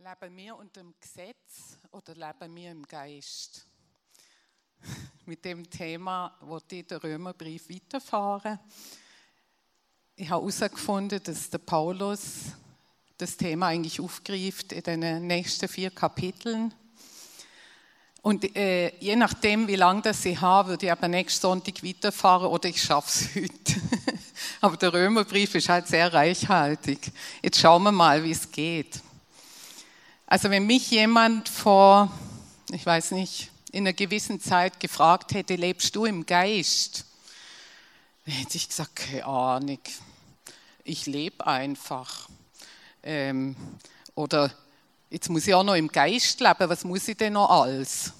Leben wir unter dem Gesetz oder leben wir im Geist? Mit dem Thema wollte ich den Römerbrief weiterfahren. Ich habe herausgefunden, dass der Paulus das Thema eigentlich aufgreift in den nächsten vier Kapiteln. Und äh, je nachdem, wie lange das ich habe, würde ich aber nächsten Sonntag weiterfahren oder ich schaffe es heute. aber der Römerbrief ist halt sehr reichhaltig. Jetzt schauen wir mal, wie es geht. Also wenn mich jemand vor, ich weiß nicht, in einer gewissen Zeit gefragt hätte, lebst du im Geist? Dann hätte ich gesagt, keine Ahnung, ich lebe einfach. Ähm, oder jetzt muss ich auch noch im Geist leben, was muss ich denn noch alles?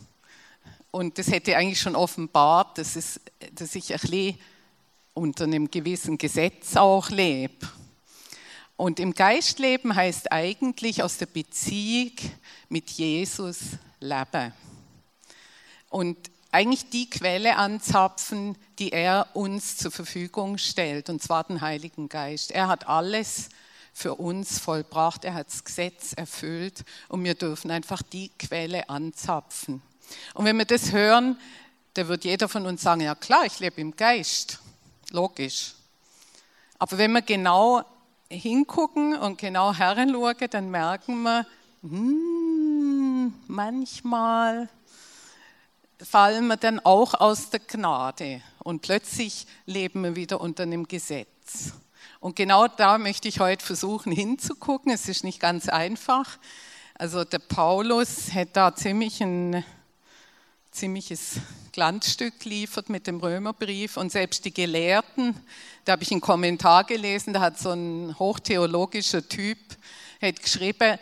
Und das hätte eigentlich schon offenbart, dass, es, dass ich ein bisschen unter einem gewissen Gesetz auch lebe. Und im Geistleben heißt eigentlich aus der Beziehung mit Jesus leben. Und eigentlich die Quelle anzapfen, die er uns zur Verfügung stellt, und zwar den Heiligen Geist. Er hat alles für uns vollbracht, er hat das Gesetz erfüllt und wir dürfen einfach die Quelle anzapfen. Und wenn wir das hören, da wird jeder von uns sagen, ja klar, ich lebe im Geist, logisch. Aber wenn wir genau hingucken und genau heranschauen, dann merken wir, hmm, manchmal fallen wir dann auch aus der Gnade und plötzlich leben wir wieder unter einem Gesetz. Und genau da möchte ich heute versuchen hinzugucken. Es ist nicht ganz einfach. Also der Paulus hat da ziemlich ein ziemliches Glanzstück liefert mit dem Römerbrief und selbst die Gelehrten, da habe ich einen Kommentar gelesen, da hat so ein hochtheologischer Typ hat geschrieben,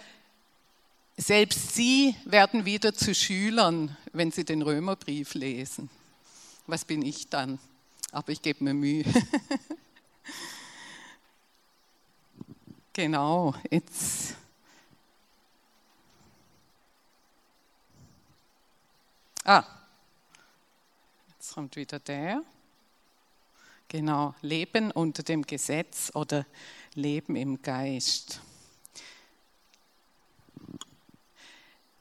selbst sie werden wieder zu Schülern, wenn sie den Römerbrief lesen. Was bin ich dann? Aber ich gebe mir Mühe. genau, jetzt Ah, jetzt kommt wieder der. Genau, Leben unter dem Gesetz oder Leben im Geist.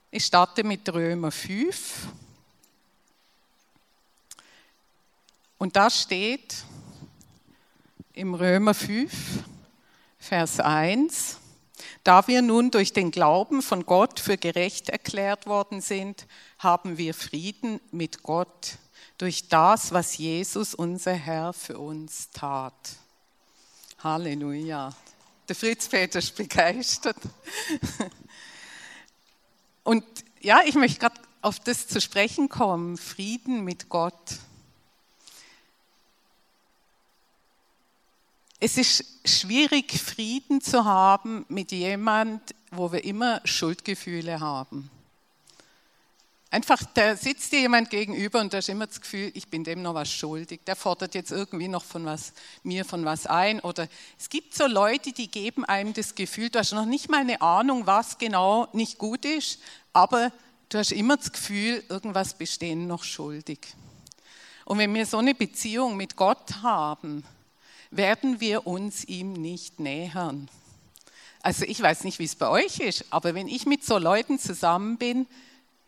Ich starte mit Römer 5. Und da steht im Römer 5, Vers 1, da wir nun durch den Glauben von Gott für gerecht erklärt worden sind, haben wir Frieden mit Gott durch das, was Jesus, unser Herr, für uns tat. Halleluja. Der Fritz Peter ist begeistert. Und ja, ich möchte gerade auf das zu sprechen kommen, Frieden mit Gott. Es ist schwierig, Frieden zu haben mit jemand, wo wir immer Schuldgefühle haben. Einfach, da sitzt dir jemand gegenüber und da ist immer das Gefühl, ich bin dem noch was schuldig. Der fordert jetzt irgendwie noch von was, mir von was ein. Oder es gibt so Leute, die geben einem das Gefühl, du hast noch nicht mal eine Ahnung, was genau nicht gut ist, aber du hast immer das Gefühl, irgendwas bestehen noch schuldig. Und wenn wir so eine Beziehung mit Gott haben, werden wir uns ihm nicht nähern. Also ich weiß nicht, wie es bei euch ist, aber wenn ich mit so Leuten zusammen bin,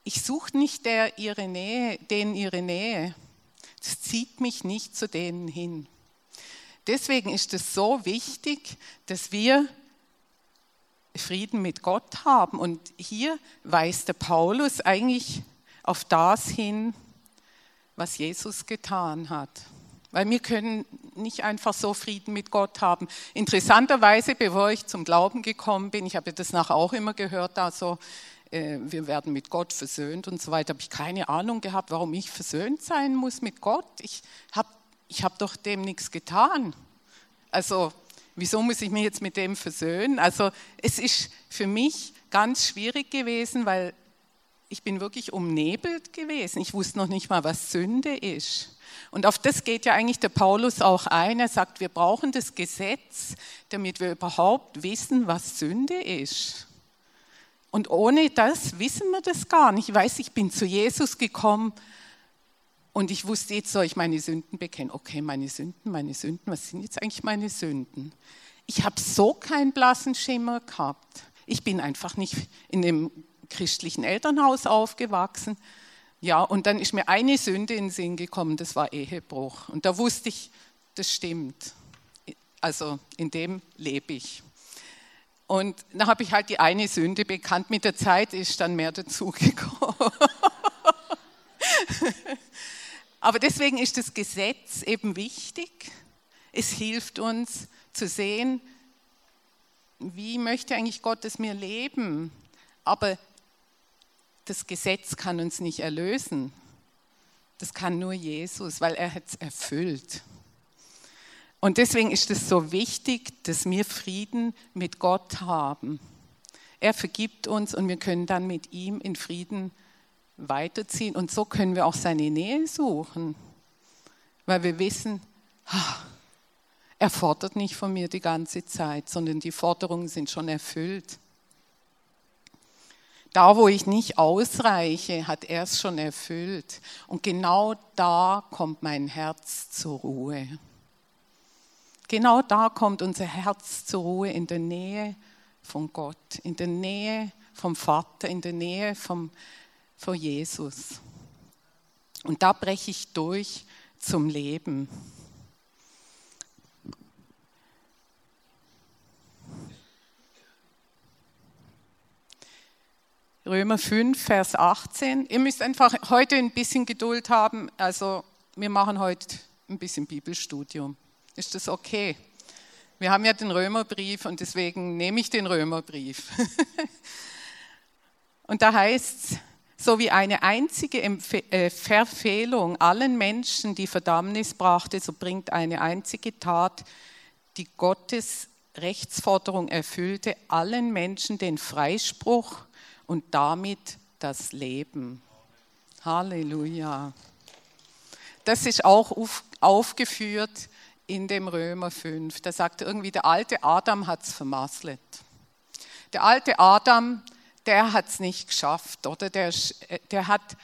ich suche nicht der ihre Nähe, denen ihre Nähe. Das zieht mich nicht zu denen hin. Deswegen ist es so wichtig, dass wir Frieden mit Gott haben. Und hier weist der Paulus eigentlich auf das hin, was Jesus getan hat. Weil wir können nicht einfach so Frieden mit Gott haben. Interessanterweise, bevor ich zum Glauben gekommen bin, ich habe das nachher auch immer gehört, also äh, wir werden mit Gott versöhnt und so weiter, habe ich keine Ahnung gehabt, warum ich versöhnt sein muss mit Gott. Ich habe ich hab doch dem nichts getan. Also wieso muss ich mich jetzt mit dem versöhnen? Also es ist für mich ganz schwierig gewesen, weil ich bin wirklich umnebelt gewesen. Ich wusste noch nicht mal, was Sünde ist. Und auf das geht ja eigentlich der Paulus auch ein. Er sagt, wir brauchen das Gesetz, damit wir überhaupt wissen, was Sünde ist. Und ohne das wissen wir das gar nicht. Ich weiß, ich bin zu Jesus gekommen und ich wusste, jetzt soll ich meine Sünden bekennen. Okay, meine Sünden, meine Sünden, was sind jetzt eigentlich meine Sünden? Ich habe so keinen blassen Schimmer gehabt. Ich bin einfach nicht in dem christlichen Elternhaus aufgewachsen. Ja, und dann ist mir eine Sünde in den Sinn gekommen, das war Ehebruch. Und da wusste ich, das stimmt. Also in dem lebe ich. Und dann habe ich halt die eine Sünde bekannt. Mit der Zeit ist dann mehr dazugekommen. Aber deswegen ist das Gesetz eben wichtig. Es hilft uns zu sehen, wie möchte eigentlich Gott, dass wir leben. Aber das Gesetz kann uns nicht erlösen. Das kann nur Jesus, weil er es erfüllt. Und deswegen ist es so wichtig, dass wir Frieden mit Gott haben. Er vergibt uns und wir können dann mit ihm in Frieden weiterziehen. Und so können wir auch seine Nähe suchen, weil wir wissen, er fordert nicht von mir die ganze Zeit, sondern die Forderungen sind schon erfüllt. Da, wo ich nicht ausreiche, hat er es schon erfüllt. Und genau da kommt mein Herz zur Ruhe. Genau da kommt unser Herz zur Ruhe in der Nähe von Gott, in der Nähe vom Vater, in der Nähe vom, von Jesus. Und da breche ich durch zum Leben. Römer 5, Vers 18. Ihr müsst einfach heute ein bisschen Geduld haben. Also wir machen heute ein bisschen Bibelstudium. Ist das okay? Wir haben ja den Römerbrief und deswegen nehme ich den Römerbrief. und da heißt es, so wie eine einzige äh, Verfehlung allen Menschen die Verdammnis brachte, so bringt eine einzige Tat, die Gottes Rechtsforderung erfüllte, allen Menschen den Freispruch und damit das Leben. Halleluja. Das ist auch aufgeführt in dem Römer 5. Da sagt irgendwie, der alte Adam hat es vermasselt. Der alte Adam, der hat es nicht geschafft, oder? Der, der hat,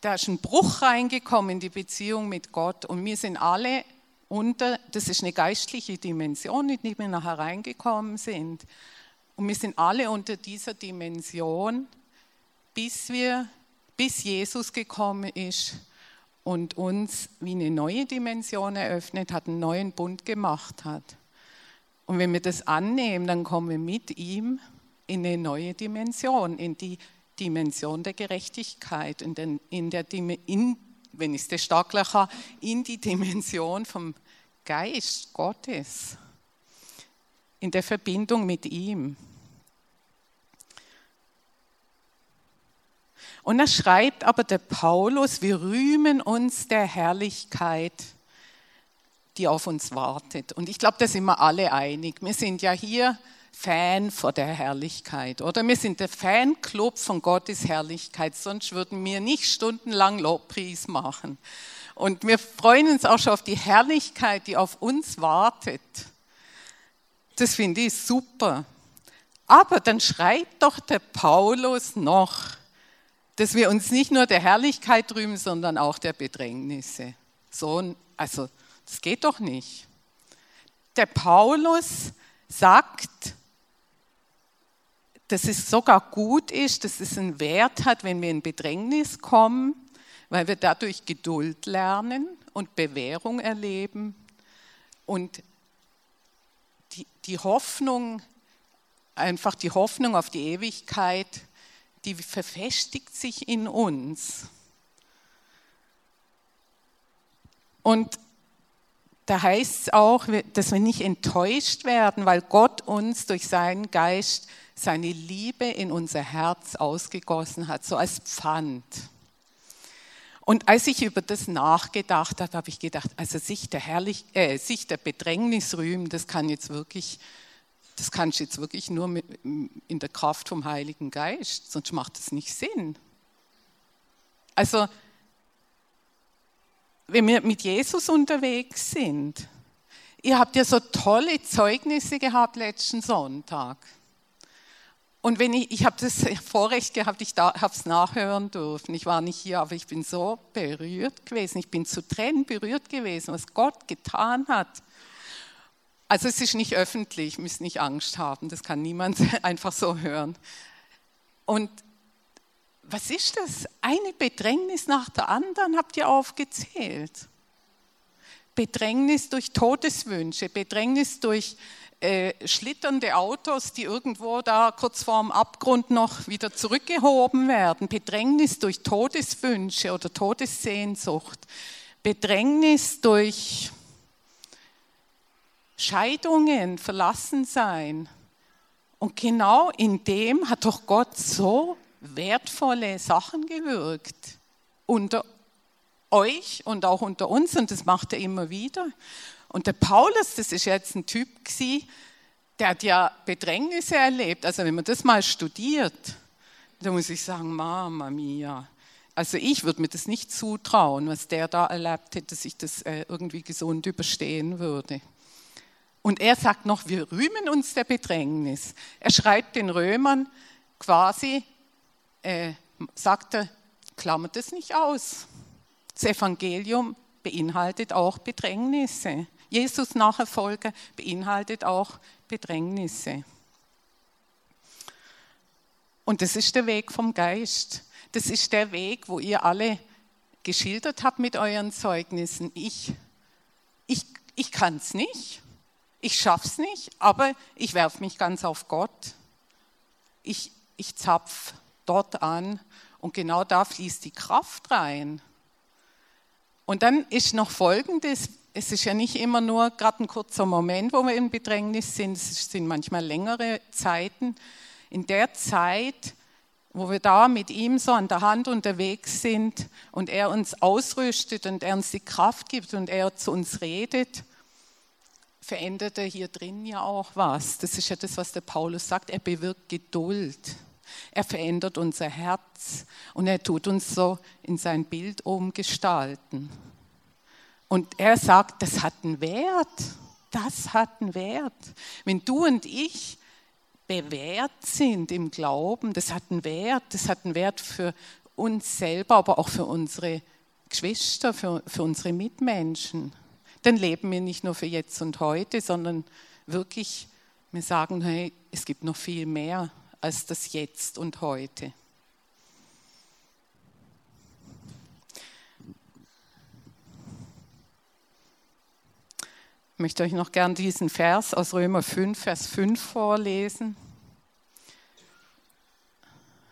da ist ein Bruch reingekommen in die Beziehung mit Gott und wir sind alle unter, das ist eine geistliche Dimension, in die wir nachher reingekommen sind. Und wir sind alle unter dieser Dimension, bis wir, bis Jesus gekommen ist und uns wie eine neue Dimension eröffnet hat, einen neuen Bund gemacht hat. Und wenn wir das annehmen, dann kommen wir mit ihm in eine neue Dimension, in die Dimension der Gerechtigkeit, in, den, in der, in, wenn ich es habe, in die Dimension vom Geist Gottes, in der Verbindung mit ihm. Und da schreibt aber der Paulus, wir rühmen uns der Herrlichkeit, die auf uns wartet. Und ich glaube, da sind wir alle einig. Wir sind ja hier Fan von der Herrlichkeit, oder? Wir sind der Fanclub von Gottes Herrlichkeit, sonst würden wir nicht stundenlang Lobpreis machen. Und wir freuen uns auch schon auf die Herrlichkeit, die auf uns wartet. Das finde ich super. Aber dann schreibt doch der Paulus noch, dass wir uns nicht nur der Herrlichkeit rühmen, sondern auch der Bedrängnisse. So, also, das geht doch nicht. Der Paulus sagt, dass es sogar gut ist, dass es einen Wert hat, wenn wir in Bedrängnis kommen, weil wir dadurch Geduld lernen und Bewährung erleben und die, Hoffnung, einfach die Hoffnung auf die Ewigkeit die verfestigt sich in uns. Und da heißt es auch, dass wir nicht enttäuscht werden, weil Gott uns durch seinen Geist seine Liebe in unser Herz ausgegossen hat, so als Pfand. Und als ich über das nachgedacht habe, habe ich gedacht, also sich der, Herrlich, äh, sich der Bedrängnis rühmen, das kann jetzt wirklich das kannst du jetzt wirklich nur mit, in der Kraft vom Heiligen Geist, sonst macht es nicht Sinn. Also, wenn wir mit Jesus unterwegs sind, ihr habt ja so tolle Zeugnisse gehabt letzten Sonntag. Und wenn ich, ich habe das Vorrecht gehabt, ich habe es nachhören dürfen. Ich war nicht hier, aber ich bin so berührt gewesen. Ich bin zu Tränen berührt gewesen, was Gott getan hat. Also es ist nicht öffentlich, müsst nicht Angst haben, das kann niemand einfach so hören. Und was ist das? Eine Bedrängnis nach der anderen habt ihr aufgezählt. Bedrängnis durch Todeswünsche, Bedrängnis durch äh, schlitternde Autos, die irgendwo da kurz vorm Abgrund noch wieder zurückgehoben werden, Bedrängnis durch Todeswünsche oder Todessehnsucht, Bedrängnis durch Scheidungen, Verlassensein. Und genau in dem hat doch Gott so wertvolle Sachen gewirkt unter euch und auch unter uns und das macht er immer wieder. Und der Paulus, das ist jetzt ein Typ gewesen, der hat ja Bedrängnisse erlebt. Also wenn man das mal studiert, da muss ich sagen, Mama mia. Also ich würde mir das nicht zutrauen, was der da erlebt hätte, dass ich das äh, irgendwie gesund überstehen würde. Und er sagt noch, wir rühmen uns der Bedrängnis. Er schreibt den Römern quasi, äh, sagt er, klammert es nicht aus. Das Evangelium beinhaltet auch Bedrängnisse. Jesus Nachfolge beinhaltet auch Bedrängnisse. Und das ist der Weg vom Geist. Das ist der Weg, wo ihr alle geschildert habt mit euren Zeugnissen. Ich, ich, ich kann es nicht, ich schaffe es nicht, aber ich werfe mich ganz auf Gott. Ich, ich zapf dort an und genau da fließt die Kraft rein. Und dann ist noch Folgendes, es ist ja nicht immer nur gerade ein kurzer Moment, wo wir in Bedrängnis sind, es sind manchmal längere Zeiten. In der Zeit, wo wir da mit ihm so an der Hand unterwegs sind und er uns ausrüstet und er uns die Kraft gibt und er zu uns redet, verändert er hier drin ja auch was. Das ist ja das, was der Paulus sagt. Er bewirkt Geduld. Er verändert unser Herz und er tut uns so in sein Bild umgestalten. Und er sagt, das hat einen Wert. Das hat einen Wert. Wenn du und ich bewährt sind im Glauben, das hat einen Wert. Das hat einen Wert für uns selber, aber auch für unsere Geschwister, für, für unsere Mitmenschen. Dann leben wir nicht nur für jetzt und heute, sondern wirklich, wir sagen, hey, es gibt noch viel mehr als das Jetzt und heute. Ich möchte euch noch gern diesen Vers aus Römer 5, Vers 5 vorlesen.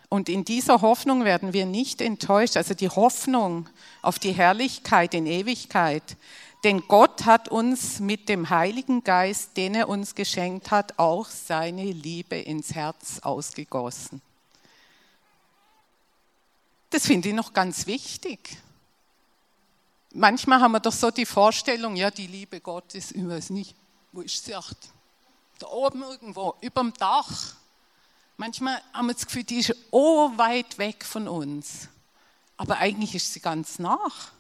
Und in dieser Hoffnung werden wir nicht enttäuscht, also die Hoffnung auf die Herrlichkeit in Ewigkeit. Denn Gott hat uns mit dem Heiligen Geist, den er uns geschenkt hat, auch seine Liebe ins Herz ausgegossen. Das finde ich noch ganz wichtig manchmal haben wir doch so die Vorstellung, ja, die Liebe Gottes, ich weiß nicht, wo ist sie? Ach, da oben irgendwo, über dem Dach. Manchmal haben wir das Gefühl, die ist oh weit weg von uns. Aber eigentlich ist sie ganz nach.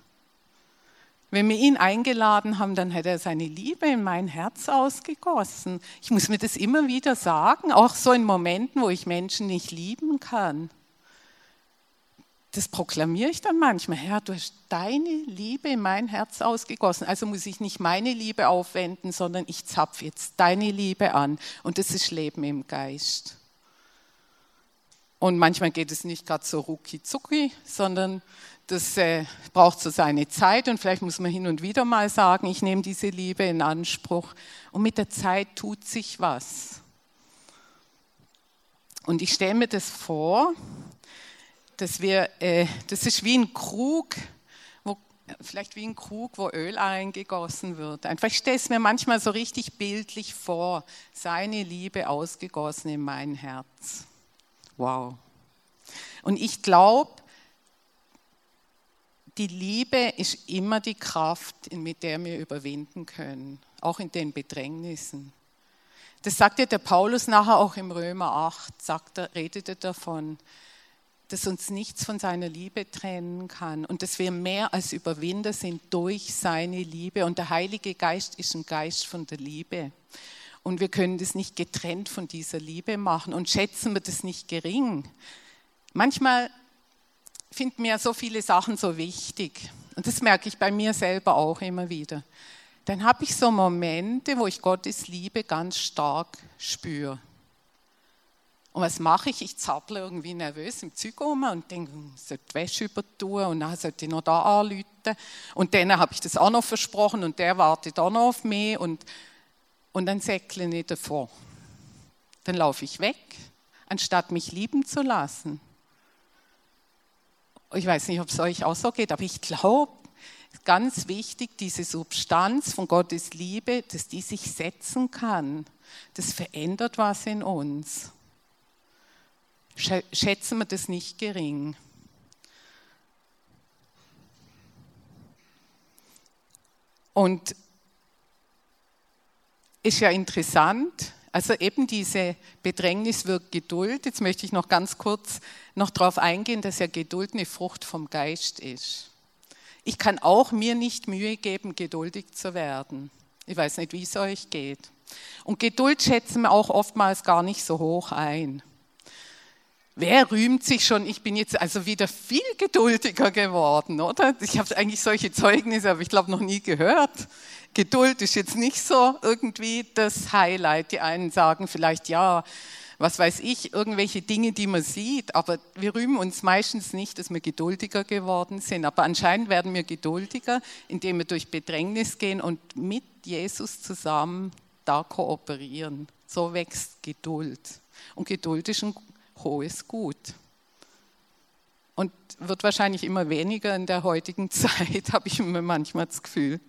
Wenn wir ihn eingeladen haben, dann hat er seine Liebe in mein Herz ausgegossen. Ich muss mir das immer wieder sagen, auch so in Momenten, wo ich Menschen nicht lieben kann das proklamiere ich dann manchmal. Herr, du hast deine Liebe in mein Herz ausgegossen. Also muss ich nicht meine Liebe aufwenden, sondern ich zapfe jetzt deine Liebe an. Und das ist Leben im Geist. Und manchmal geht es nicht gerade so rucki zucki, sondern das äh, braucht so seine Zeit und vielleicht muss man hin und wieder mal sagen, ich nehme diese Liebe in Anspruch. Und mit der Zeit tut sich was. Und ich stelle mir das vor, dass wir, äh, das ist wie ein Krug, wo, vielleicht wie ein Krug, wo Öl eingegossen wird. Einfach, ich stelle es mir manchmal so richtig bildlich vor, seine Liebe ausgegossen in mein Herz. Wow. Und ich glaube, die Liebe ist immer die Kraft, mit der wir überwinden können, auch in den Bedrängnissen. Das sagt ja der Paulus nachher auch im Römer 8, sagt er, redet er davon dass uns nichts von seiner Liebe trennen kann und dass wir mehr als Überwinder sind durch seine Liebe. Und der Heilige Geist ist ein Geist von der Liebe. Und wir können das nicht getrennt von dieser Liebe machen und schätzen wir das nicht gering. Manchmal finden mir so viele Sachen so wichtig. Und das merke ich bei mir selber auch immer wieder. dann habe ich so Momente, wo ich Gottes Liebe ganz stark spüre. Und was mache ich? Ich zapple irgendwie nervös im Zeug um und denke, ich sollte die Wäsche übertun und dann sollte ich noch da anrufen. Und dann habe ich das auch noch versprochen und der wartet auch noch auf mich und, und dann säckle ich davor. Dann laufe ich weg, anstatt mich lieben zu lassen. Ich weiß nicht, ob es euch auch so geht, aber ich glaube, ganz wichtig, diese Substanz von Gottes Liebe, dass die sich setzen kann. Das verändert was in uns schätzen wir das nicht gering. Und ist ja interessant, also eben diese Bedrängnis wirkt Geduld. Jetzt möchte ich noch ganz kurz noch darauf eingehen, dass ja Geduld eine Frucht vom Geist ist. Ich kann auch mir nicht Mühe geben, geduldig zu werden. Ich weiß nicht, wie es euch geht. Und Geduld schätzen wir auch oftmals gar nicht so hoch ein. Wer rühmt sich schon, ich bin jetzt also wieder viel geduldiger geworden, oder? Ich habe eigentlich solche Zeugnisse, aber ich glaube noch nie gehört. Geduld ist jetzt nicht so irgendwie das Highlight. Die einen sagen vielleicht, ja, was weiß ich, irgendwelche Dinge, die man sieht, aber wir rühmen uns meistens nicht, dass wir geduldiger geworden sind. Aber anscheinend werden wir geduldiger, indem wir durch Bedrängnis gehen und mit Jesus zusammen da kooperieren. So wächst Geduld. Und Geduld ist ein hohes Gut. Und wird wahrscheinlich immer weniger in der heutigen Zeit, habe ich mir manchmal das Gefühl.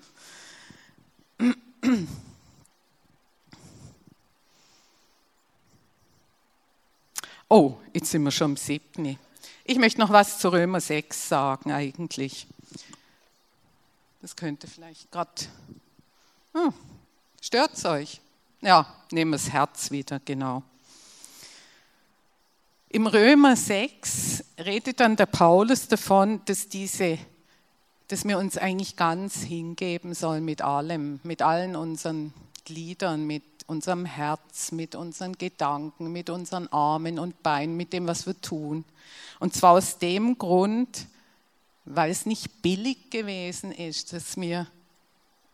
Oh, jetzt sind wir schon im siebten. Ich möchte noch was zu Römer 6 sagen eigentlich. Das könnte vielleicht gerade... Hm, Stört es euch? Ja, nehmen wir das Herz wieder, genau. Im Römer 6 redet dann der Paulus davon, dass, diese, dass wir uns eigentlich ganz hingeben sollen mit allem, mit allen unseren Gliedern, mit unserem Herz, mit unseren Gedanken, mit unseren Armen und Beinen, mit dem, was wir tun. Und zwar aus dem Grund, weil es nicht billig gewesen ist, dass wir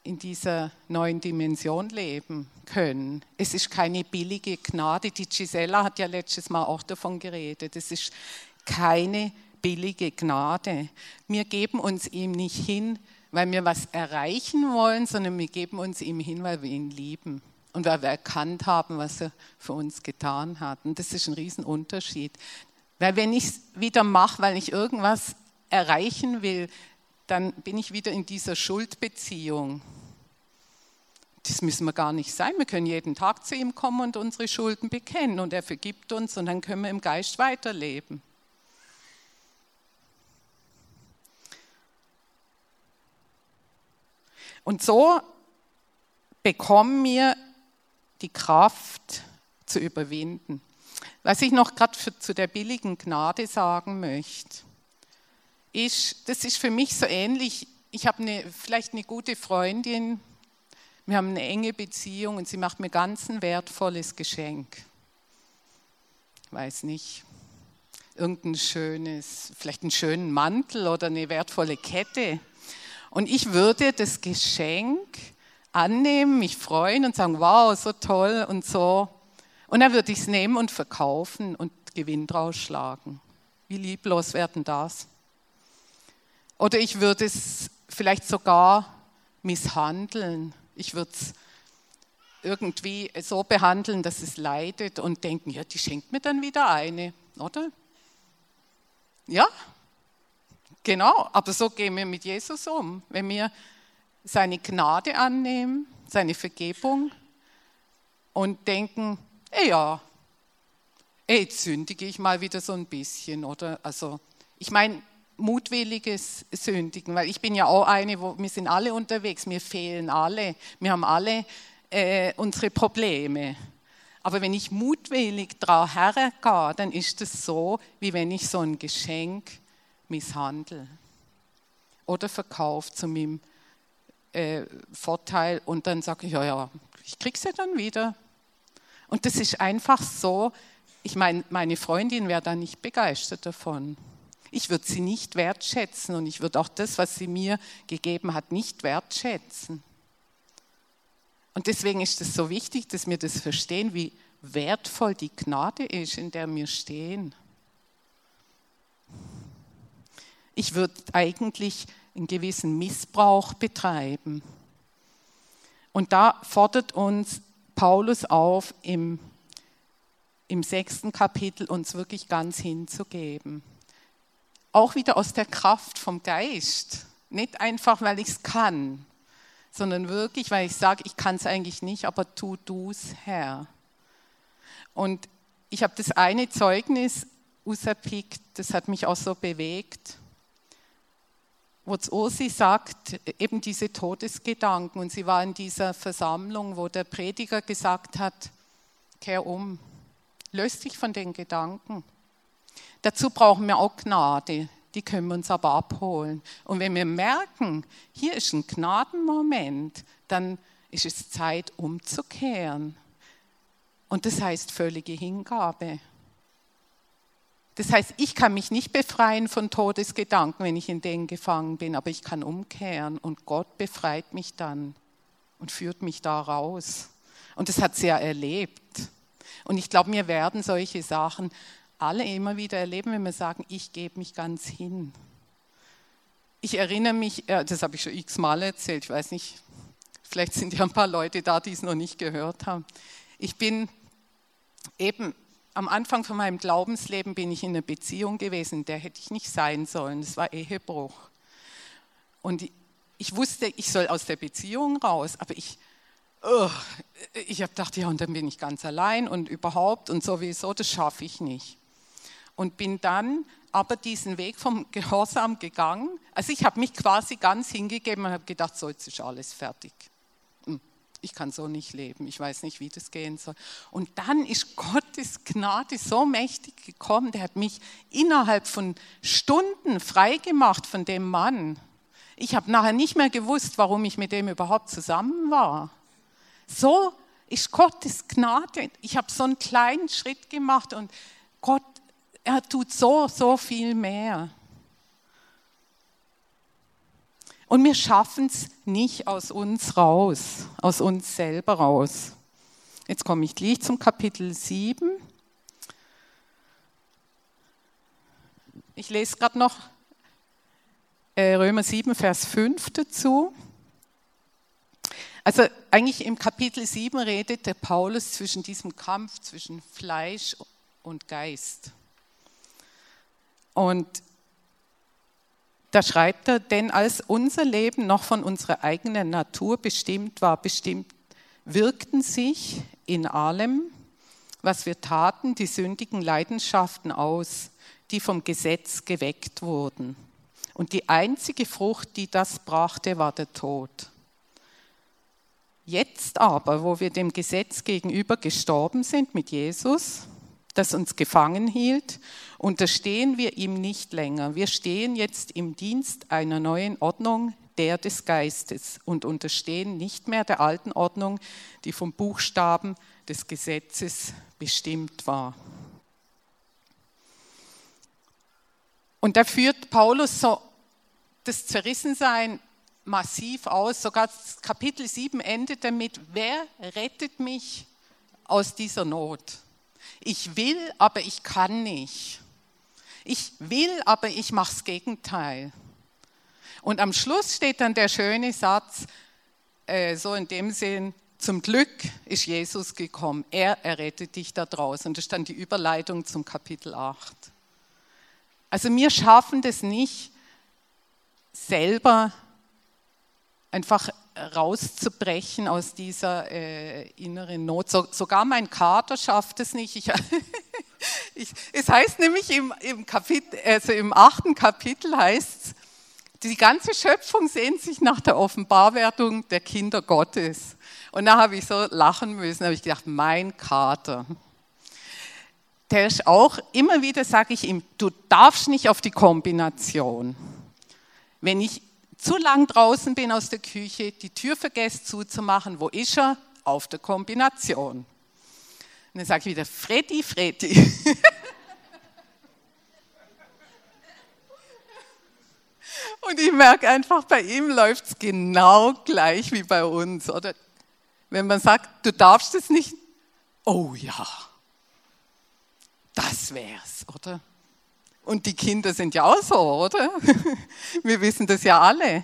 in dieser neuen Dimension leben können. Es ist keine billige Gnade. Die Gisela hat ja letztes Mal auch davon geredet. Es ist keine billige Gnade. Wir geben uns ihm nicht hin, weil wir was erreichen wollen, sondern wir geben uns ihm hin, weil wir ihn lieben und weil wir erkannt haben, was er für uns getan hat. Und das ist ein Riesenunterschied. Weil wenn ich es wieder mache, weil ich irgendwas erreichen will, dann bin ich wieder in dieser Schuldbeziehung. Das müssen wir gar nicht sein. Wir können jeden Tag zu ihm kommen und unsere Schulden bekennen und er vergibt uns und dann können wir im Geist weiterleben. Und so bekommen wir die Kraft zu überwinden. Was ich noch gerade zu der billigen Gnade sagen möchte ist, das ist für mich so ähnlich, ich habe eine, vielleicht eine gute Freundin, wir haben eine enge Beziehung und sie macht mir ganz ein wertvolles Geschenk. Ich weiß nicht, irgendein schönes, vielleicht einen schönen Mantel oder eine wertvolle Kette. Und ich würde das Geschenk annehmen, mich freuen und sagen, wow, so toll und so. Und dann würde ich es nehmen und verkaufen und Gewinn draus schlagen. Wie lieblos werden das? Oder ich würde es vielleicht sogar misshandeln. Ich würde es irgendwie so behandeln, dass es leidet und denken, ja, die schenkt mir dann wieder eine, oder? Ja, genau, aber so gehen wir mit Jesus um. Wenn wir seine Gnade annehmen, seine Vergebung und denken, ja, jetzt sündige ich mal wieder so ein bisschen, oder? Also, ich meine, mutwilliges Sündigen, weil ich bin ja auch eine, wo wir sind alle unterwegs, mir fehlen alle, wir haben alle äh, unsere Probleme. Aber wenn ich mutwillig drauf hergehe, dann ist es so, wie wenn ich so ein Geschenk misshandle oder verkaufe zu meinem äh, Vorteil und dann sage ich, ja, ja, ich krieg's ja dann wieder. Und das ist einfach so, ich meine, meine Freundin wäre da nicht begeistert davon. Ich würde sie nicht wertschätzen und ich würde auch das, was sie mir gegeben hat, nicht wertschätzen. Und deswegen ist es so wichtig, dass wir das verstehen, wie wertvoll die Gnade ist, in der wir stehen. Ich würde eigentlich einen gewissen Missbrauch betreiben. Und da fordert uns Paulus auf, im, im sechsten Kapitel uns wirklich ganz hinzugeben. Auch wieder aus der Kraft vom Geist. Nicht einfach, weil ich es kann, sondern wirklich, weil ich sage, ich kann es eigentlich nicht, aber tu du es, Herr. Und ich habe das eine Zeugnis auserpickt, das hat mich auch so bewegt, wo Ursi sagt, eben diese Todesgedanken. Und sie war in dieser Versammlung, wo der Prediger gesagt hat, kehr um, löst dich von den Gedanken. Dazu brauchen wir auch Gnade die können wir uns aber abholen. Und wenn wir merken, hier ist ein Gnadenmoment, dann ist es Zeit umzukehren. Und das heißt völlige Hingabe. Das heißt, ich kann mich nicht befreien von Todesgedanken, wenn ich in denen gefangen bin, aber ich kann umkehren und Gott befreit mich dann und führt mich da raus. Und das hat sie ja erlebt. Und ich glaube, mir werden solche Sachen alle immer wieder erleben, wenn wir sagen, ich gebe mich ganz hin. Ich erinnere mich, das habe ich schon x-mal erzählt, ich weiß nicht, vielleicht sind ja ein paar Leute da, die es noch nicht gehört haben. Ich bin eben am Anfang von meinem Glaubensleben bin ich in einer Beziehung gewesen, der hätte ich nicht sein sollen. Das war Ehebruch. Und ich wusste, ich soll aus der Beziehung raus, aber ich, oh, ich habe gedacht, ja, und dann bin ich ganz allein und überhaupt und sowieso, das schaffe ich nicht und bin dann aber diesen Weg vom Gehorsam gegangen. Also ich habe mich quasi ganz hingegeben und habe gedacht, so jetzt ist alles fertig. Hm, ich kann so nicht leben, ich weiß nicht, wie das gehen soll. Und dann ist Gottes Gnade so mächtig gekommen, der hat mich innerhalb von Stunden freigemacht von dem Mann. Ich habe nachher nicht mehr gewusst, warum ich mit dem überhaupt zusammen war. So ist Gottes Gnade. Ich habe so einen kleinen Schritt gemacht und Gott er tut so, so viel mehr. Und wir schaffen es nicht aus uns raus, aus uns selber raus. Jetzt komme ich gleich zum Kapitel 7. Ich lese gerade noch äh, Römer 7, Vers 5 dazu. Also eigentlich im Kapitel 7 redet der Paulus zwischen diesem Kampf zwischen Fleisch und Geist. Und da schreibt er, denn als unser Leben noch von unserer eigenen Natur bestimmt war, bestimmt wirkten sich in allem, was wir taten, die sündigen Leidenschaften aus, die vom Gesetz geweckt wurden. Und die einzige Frucht, die das brachte, war der Tod. Jetzt aber, wo wir dem Gesetz gegenüber gestorben sind mit Jesus, das uns gefangen hielt, unterstehen wir ihm nicht länger. Wir stehen jetzt im Dienst einer neuen Ordnung, der des Geistes, und unterstehen nicht mehr der alten Ordnung, die vom Buchstaben des Gesetzes bestimmt war. Und da führt Paulus so das Zerrissensein massiv aus. Sogar Kapitel 7 endet damit, wer rettet mich aus dieser Not? Ich will, aber ich kann nicht. Ich will, aber ich mache das Gegenteil. Und am Schluss steht dann der schöne Satz, äh, so in dem Sinn, zum Glück ist Jesus gekommen. Er errettet dich da draußen. Und das ist dann die Überleitung zum Kapitel 8. Also wir schaffen das nicht, selber einfach rauszubrechen aus dieser äh, inneren Not. So, sogar mein Kater schafft es nicht. Ich, ich, es heißt nämlich im, im, Kapitel, also im achten Kapitel heißt die ganze Schöpfung sehnt sich nach der Offenbarwerdung der Kinder Gottes. Und da habe ich so lachen müssen, habe ich gedacht, mein Kater. Der ist auch, immer wieder sage ich ihm, du darfst nicht auf die Kombination. Wenn ich zu lang draußen bin aus der Küche, die Tür vergesse zuzumachen. Wo ist er? Auf der Kombination. Und dann sage ich wieder, Freddy, Freddy. Und ich merke einfach, bei ihm läuft es genau gleich wie bei uns. Oder wenn man sagt, du darfst es nicht. Oh ja, das wär's, oder? Und die Kinder sind ja auch so, oder? Wir wissen das ja alle.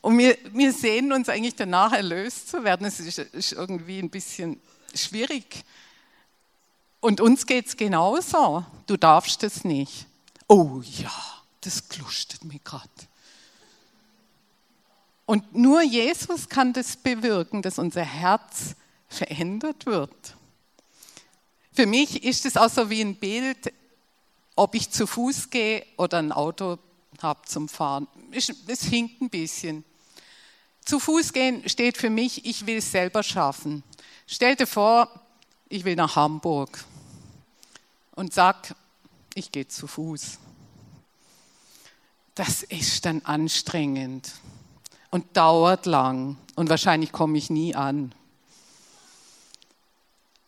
Und wir, wir sehen uns eigentlich danach erlöst zu werden. Es ist, ist irgendwie ein bisschen schwierig. Und uns geht es genauso. Du darfst es nicht. Oh ja, das klustet mir gerade. Und nur Jesus kann das bewirken, dass unser Herz verändert wird. Für mich ist es auch so wie ein Bild, ob ich zu Fuß gehe oder ein Auto habe zum Fahren. Es hinkt ein bisschen. Zu Fuß gehen steht für mich, ich will es selber schaffen. Stell dir vor, ich will nach Hamburg und sag, ich gehe zu Fuß. Das ist dann anstrengend und dauert lang und wahrscheinlich komme ich nie an.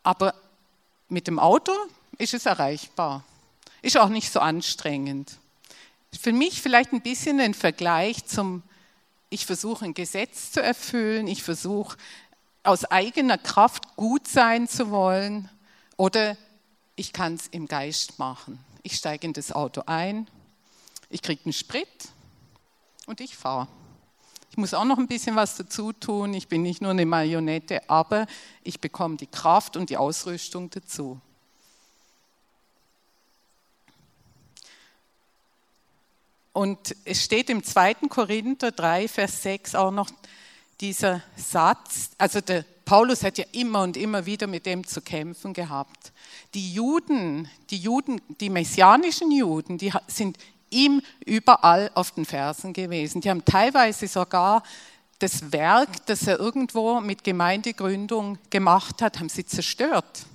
Aber mit dem Auto ist es erreichbar. Ist auch nicht so anstrengend. Für mich vielleicht ein bisschen ein Vergleich zum, ich versuche ein Gesetz zu erfüllen, ich versuche aus eigener Kraft gut sein zu wollen oder ich kann es im Geist machen. Ich steige in das Auto ein, ich kriege einen Sprit und ich fahre. Ich muss auch noch ein bisschen was dazu tun. Ich bin nicht nur eine Marionette, aber ich bekomme die Kraft und die Ausrüstung dazu. Und es steht im 2. Korinther 3, Vers 6 auch noch dieser Satz, also der Paulus hat ja immer und immer wieder mit dem zu kämpfen gehabt. Die Juden, die Juden, die messianischen Juden, die sind ihm überall auf den Fersen gewesen. Die haben teilweise sogar das Werk, das er irgendwo mit Gemeindegründung gemacht hat, haben sie zerstört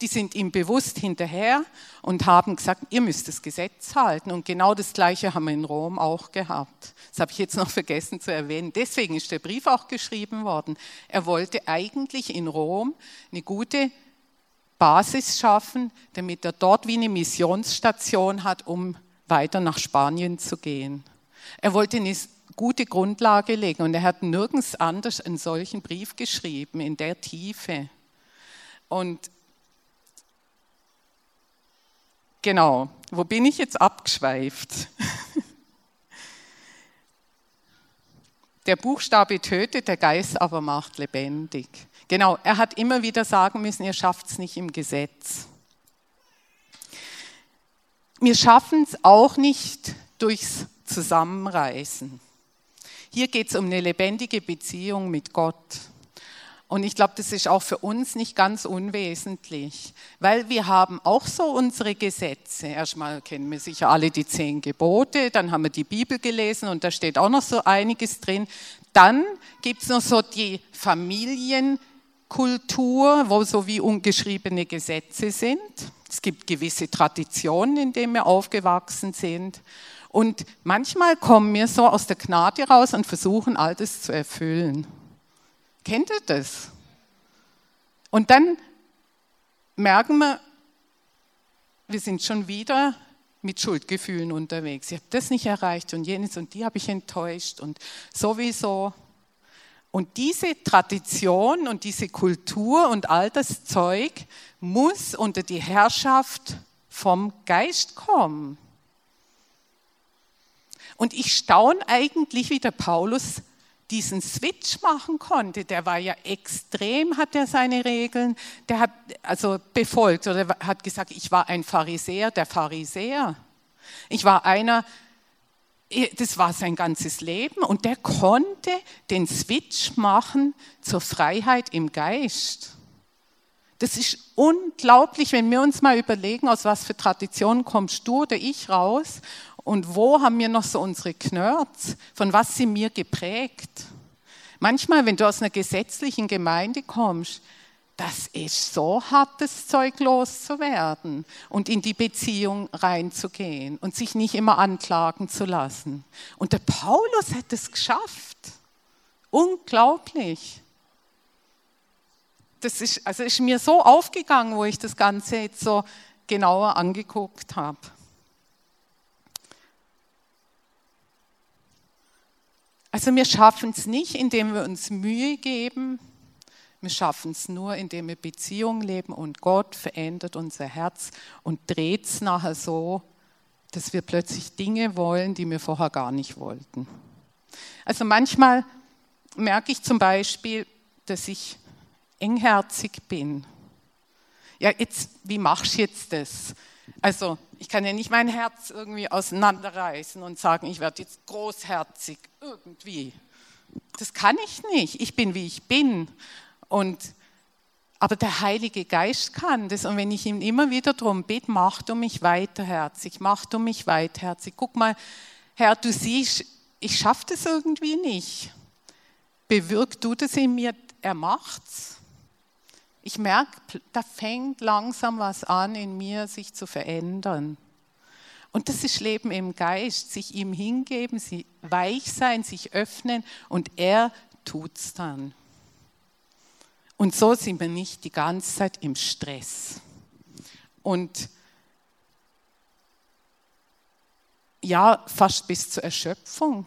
die sind ihm bewusst hinterher und haben gesagt, ihr müsst das Gesetz halten. Und genau das Gleiche haben wir in Rom auch gehabt. Das habe ich jetzt noch vergessen zu erwähnen. Deswegen ist der Brief auch geschrieben worden. Er wollte eigentlich in Rom eine gute Basis schaffen, damit er dort wie eine Missionsstation hat, um weiter nach Spanien zu gehen. Er wollte eine gute Grundlage legen und er hat nirgends anders einen solchen Brief geschrieben, in der Tiefe. Und Genau, wo bin ich jetzt abgeschweift? Der Buchstabe tötet, der Geist aber macht lebendig. Genau, er hat immer wieder sagen müssen, ihr schafft es nicht im Gesetz. Wir schaffen es auch nicht durchs Zusammenreißen. Hier geht es um eine lebendige Beziehung mit Gott. Und ich glaube, das ist auch für uns nicht ganz unwesentlich, weil wir haben auch so unsere Gesetze. Erstmal kennen wir sicher alle die zehn Gebote, dann haben wir die Bibel gelesen und da steht auch noch so einiges drin. Dann gibt es noch so die Familienkultur, wo so wie ungeschriebene Gesetze sind. Es gibt gewisse Traditionen, in denen wir aufgewachsen sind. Und manchmal kommen wir so aus der Gnade raus und versuchen, all das zu erfüllen. Kennt ihr das? Und dann merken wir, wir sind schon wieder mit Schuldgefühlen unterwegs. Ich habe das nicht erreicht und jenes und die habe ich enttäuscht und sowieso. Und diese Tradition und diese Kultur und all das Zeug muss unter die Herrschaft vom Geist kommen. Und ich staune eigentlich, wie der Paulus diesen Switch machen konnte, der war ja extrem, hat er seine Regeln, der hat also befolgt oder hat gesagt, ich war ein Pharisäer, der Pharisäer. Ich war einer, das war sein ganzes Leben und der konnte den Switch machen zur Freiheit im Geist. Das ist unglaublich, wenn wir uns mal überlegen, aus was für Traditionen kommst du oder ich raus und wo haben wir noch so unsere Knörz? Von was sind wir geprägt? Manchmal, wenn du aus einer gesetzlichen Gemeinde kommst, das ist so hart, das Zeug loszuwerden und in die Beziehung reinzugehen und sich nicht immer anklagen zu lassen. Und der Paulus hat es geschafft. Unglaublich. Das ist, also ist mir so aufgegangen, wo ich das Ganze jetzt so genauer angeguckt habe. Also wir schaffen es nicht, indem wir uns Mühe geben, Wir schaffen es nur, indem wir Beziehungen leben und Gott verändert unser Herz und dreht es nachher so, dass wir plötzlich Dinge wollen, die wir vorher gar nicht wollten. Also manchmal merke ich zum Beispiel, dass ich engherzig bin. Ja, jetzt, wie machst du jetzt das? Also, ich kann ja nicht mein Herz irgendwie auseinanderreißen und sagen, ich werde jetzt großherzig irgendwie. Das kann ich nicht. Ich bin, wie ich bin. Und, aber der Heilige Geist kann das. Und wenn ich ihm immer wieder darum bitte, mach du mich weiterherzig, mach du mich weiterherzig. Guck mal, Herr, du siehst, ich schaffe das irgendwie nicht. Bewirk du das in mir, er macht's. Ich merke, da fängt langsam was an in mir, sich zu verändern. Und das ist Leben im Geist, sich ihm hingeben, weich sein, sich öffnen und er tut's dann. Und so sind wir nicht die ganze Zeit im Stress. Und ja, fast bis zur Erschöpfung.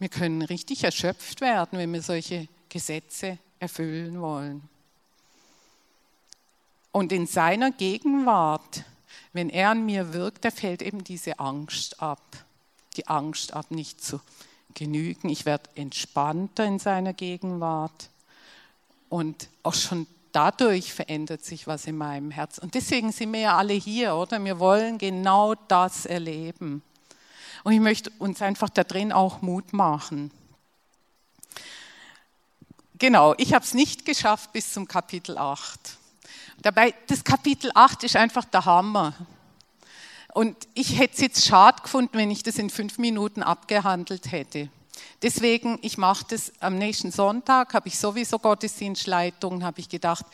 Wir können richtig erschöpft werden, wenn wir solche Gesetze erfüllen wollen. Und in seiner Gegenwart, wenn er an mir wirkt, da fällt eben diese Angst ab. Die Angst ab, nicht zu genügen. Ich werde entspannter in seiner Gegenwart. Und auch schon dadurch verändert sich was in meinem Herz. Und deswegen sind wir ja alle hier, oder? Wir wollen genau das erleben. Und ich möchte uns einfach da drin auch Mut machen. Genau, ich habe es nicht geschafft bis zum Kapitel 8. Dabei, das Kapitel 8 ist einfach der Hammer. Und ich hätte es jetzt schade gefunden, wenn ich das in fünf Minuten abgehandelt hätte. Deswegen, ich mache das am nächsten Sonntag, habe ich sowieso Gottesdienstleitung, habe ich gedacht,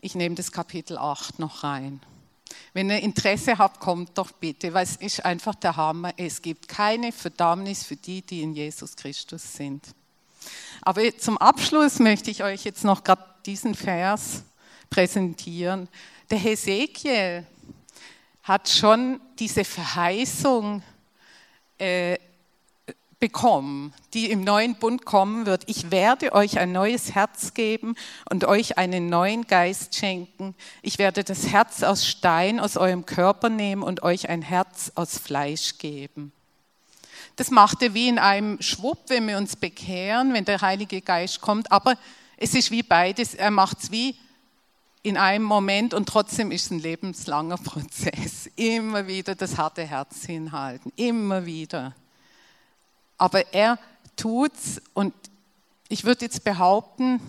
ich nehme das Kapitel 8 noch rein. Wenn ihr Interesse habt, kommt doch bitte, weil es ist einfach der Hammer. Es gibt keine Verdammnis für die, die in Jesus Christus sind. Aber zum Abschluss möchte ich euch jetzt noch gerade diesen Vers präsentieren. Der Hesekiel hat schon diese Verheißung äh, bekommen, die im neuen Bund kommen wird. Ich werde euch ein neues Herz geben und euch einen neuen Geist schenken. Ich werde das Herz aus Stein aus eurem Körper nehmen und euch ein Herz aus Fleisch geben. Das macht er wie in einem Schwupp, wenn wir uns bekehren, wenn der Heilige Geist kommt. Aber es ist wie beides. Er macht es wie in einem Moment und trotzdem ist es ein lebenslanger Prozess. Immer wieder das harte Herz hinhalten. Immer wieder. Aber er tut's und ich würde jetzt behaupten,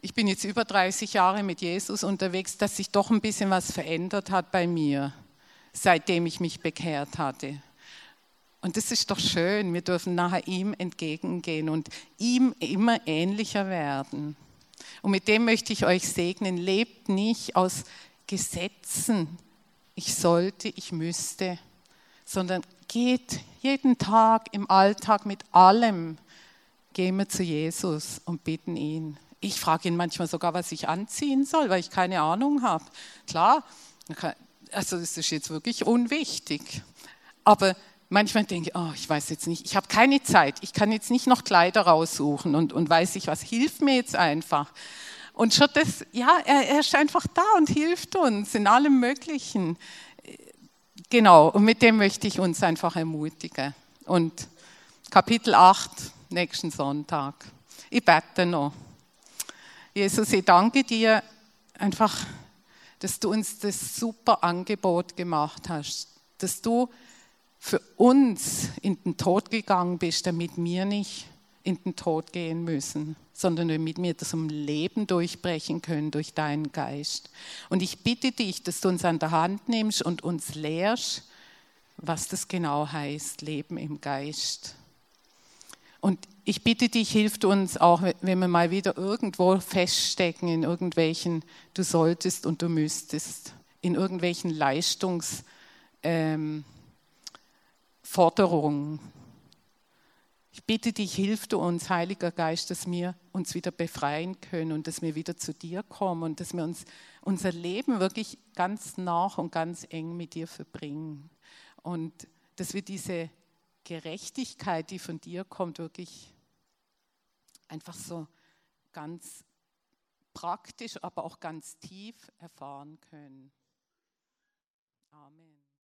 ich bin jetzt über 30 Jahre mit Jesus unterwegs, dass sich doch ein bisschen was verändert hat bei mir, seitdem ich mich bekehrt hatte. Und das ist doch schön, wir dürfen nachher ihm entgegengehen und ihm immer ähnlicher werden. Und mit dem möchte ich euch segnen, lebt nicht aus Gesetzen, ich sollte, ich müsste, sondern geht jeden Tag im Alltag mit allem, gehen wir zu Jesus und bitten ihn. Ich frage ihn manchmal sogar, was ich anziehen soll, weil ich keine Ahnung habe. Klar, also das ist jetzt wirklich unwichtig. Aber manchmal denke ich, oh, ich weiß jetzt nicht, ich habe keine Zeit, ich kann jetzt nicht noch Kleider raussuchen und, und weiß ich was, hilft mir jetzt einfach. Und schon das, ja, er, er ist einfach da und hilft uns in allem Möglichen. Genau, und mit dem möchte ich uns einfach ermutigen. Und Kapitel 8, nächsten Sonntag. Ich bete noch. Jesus, ich danke dir einfach, dass du uns das super Angebot gemacht hast, dass du für uns in den Tod gegangen bist, damit wir nicht in den Tod gehen müssen, sondern damit wir das um Leben durchbrechen können durch deinen Geist. Und ich bitte dich, dass du uns an der Hand nimmst und uns lehrst, was das genau heißt, Leben im Geist. Und ich bitte dich, hilf uns auch, wenn wir mal wieder irgendwo feststecken in irgendwelchen, du solltest und du müsstest, in irgendwelchen Leistungs- ähm, Forderung. Ich bitte dich, hilf du uns, Heiliger Geist, dass wir uns wieder befreien können und dass wir wieder zu dir kommen und dass wir uns unser Leben wirklich ganz nach und ganz eng mit dir verbringen. Und dass wir diese Gerechtigkeit, die von dir kommt, wirklich einfach so ganz praktisch, aber auch ganz tief erfahren können.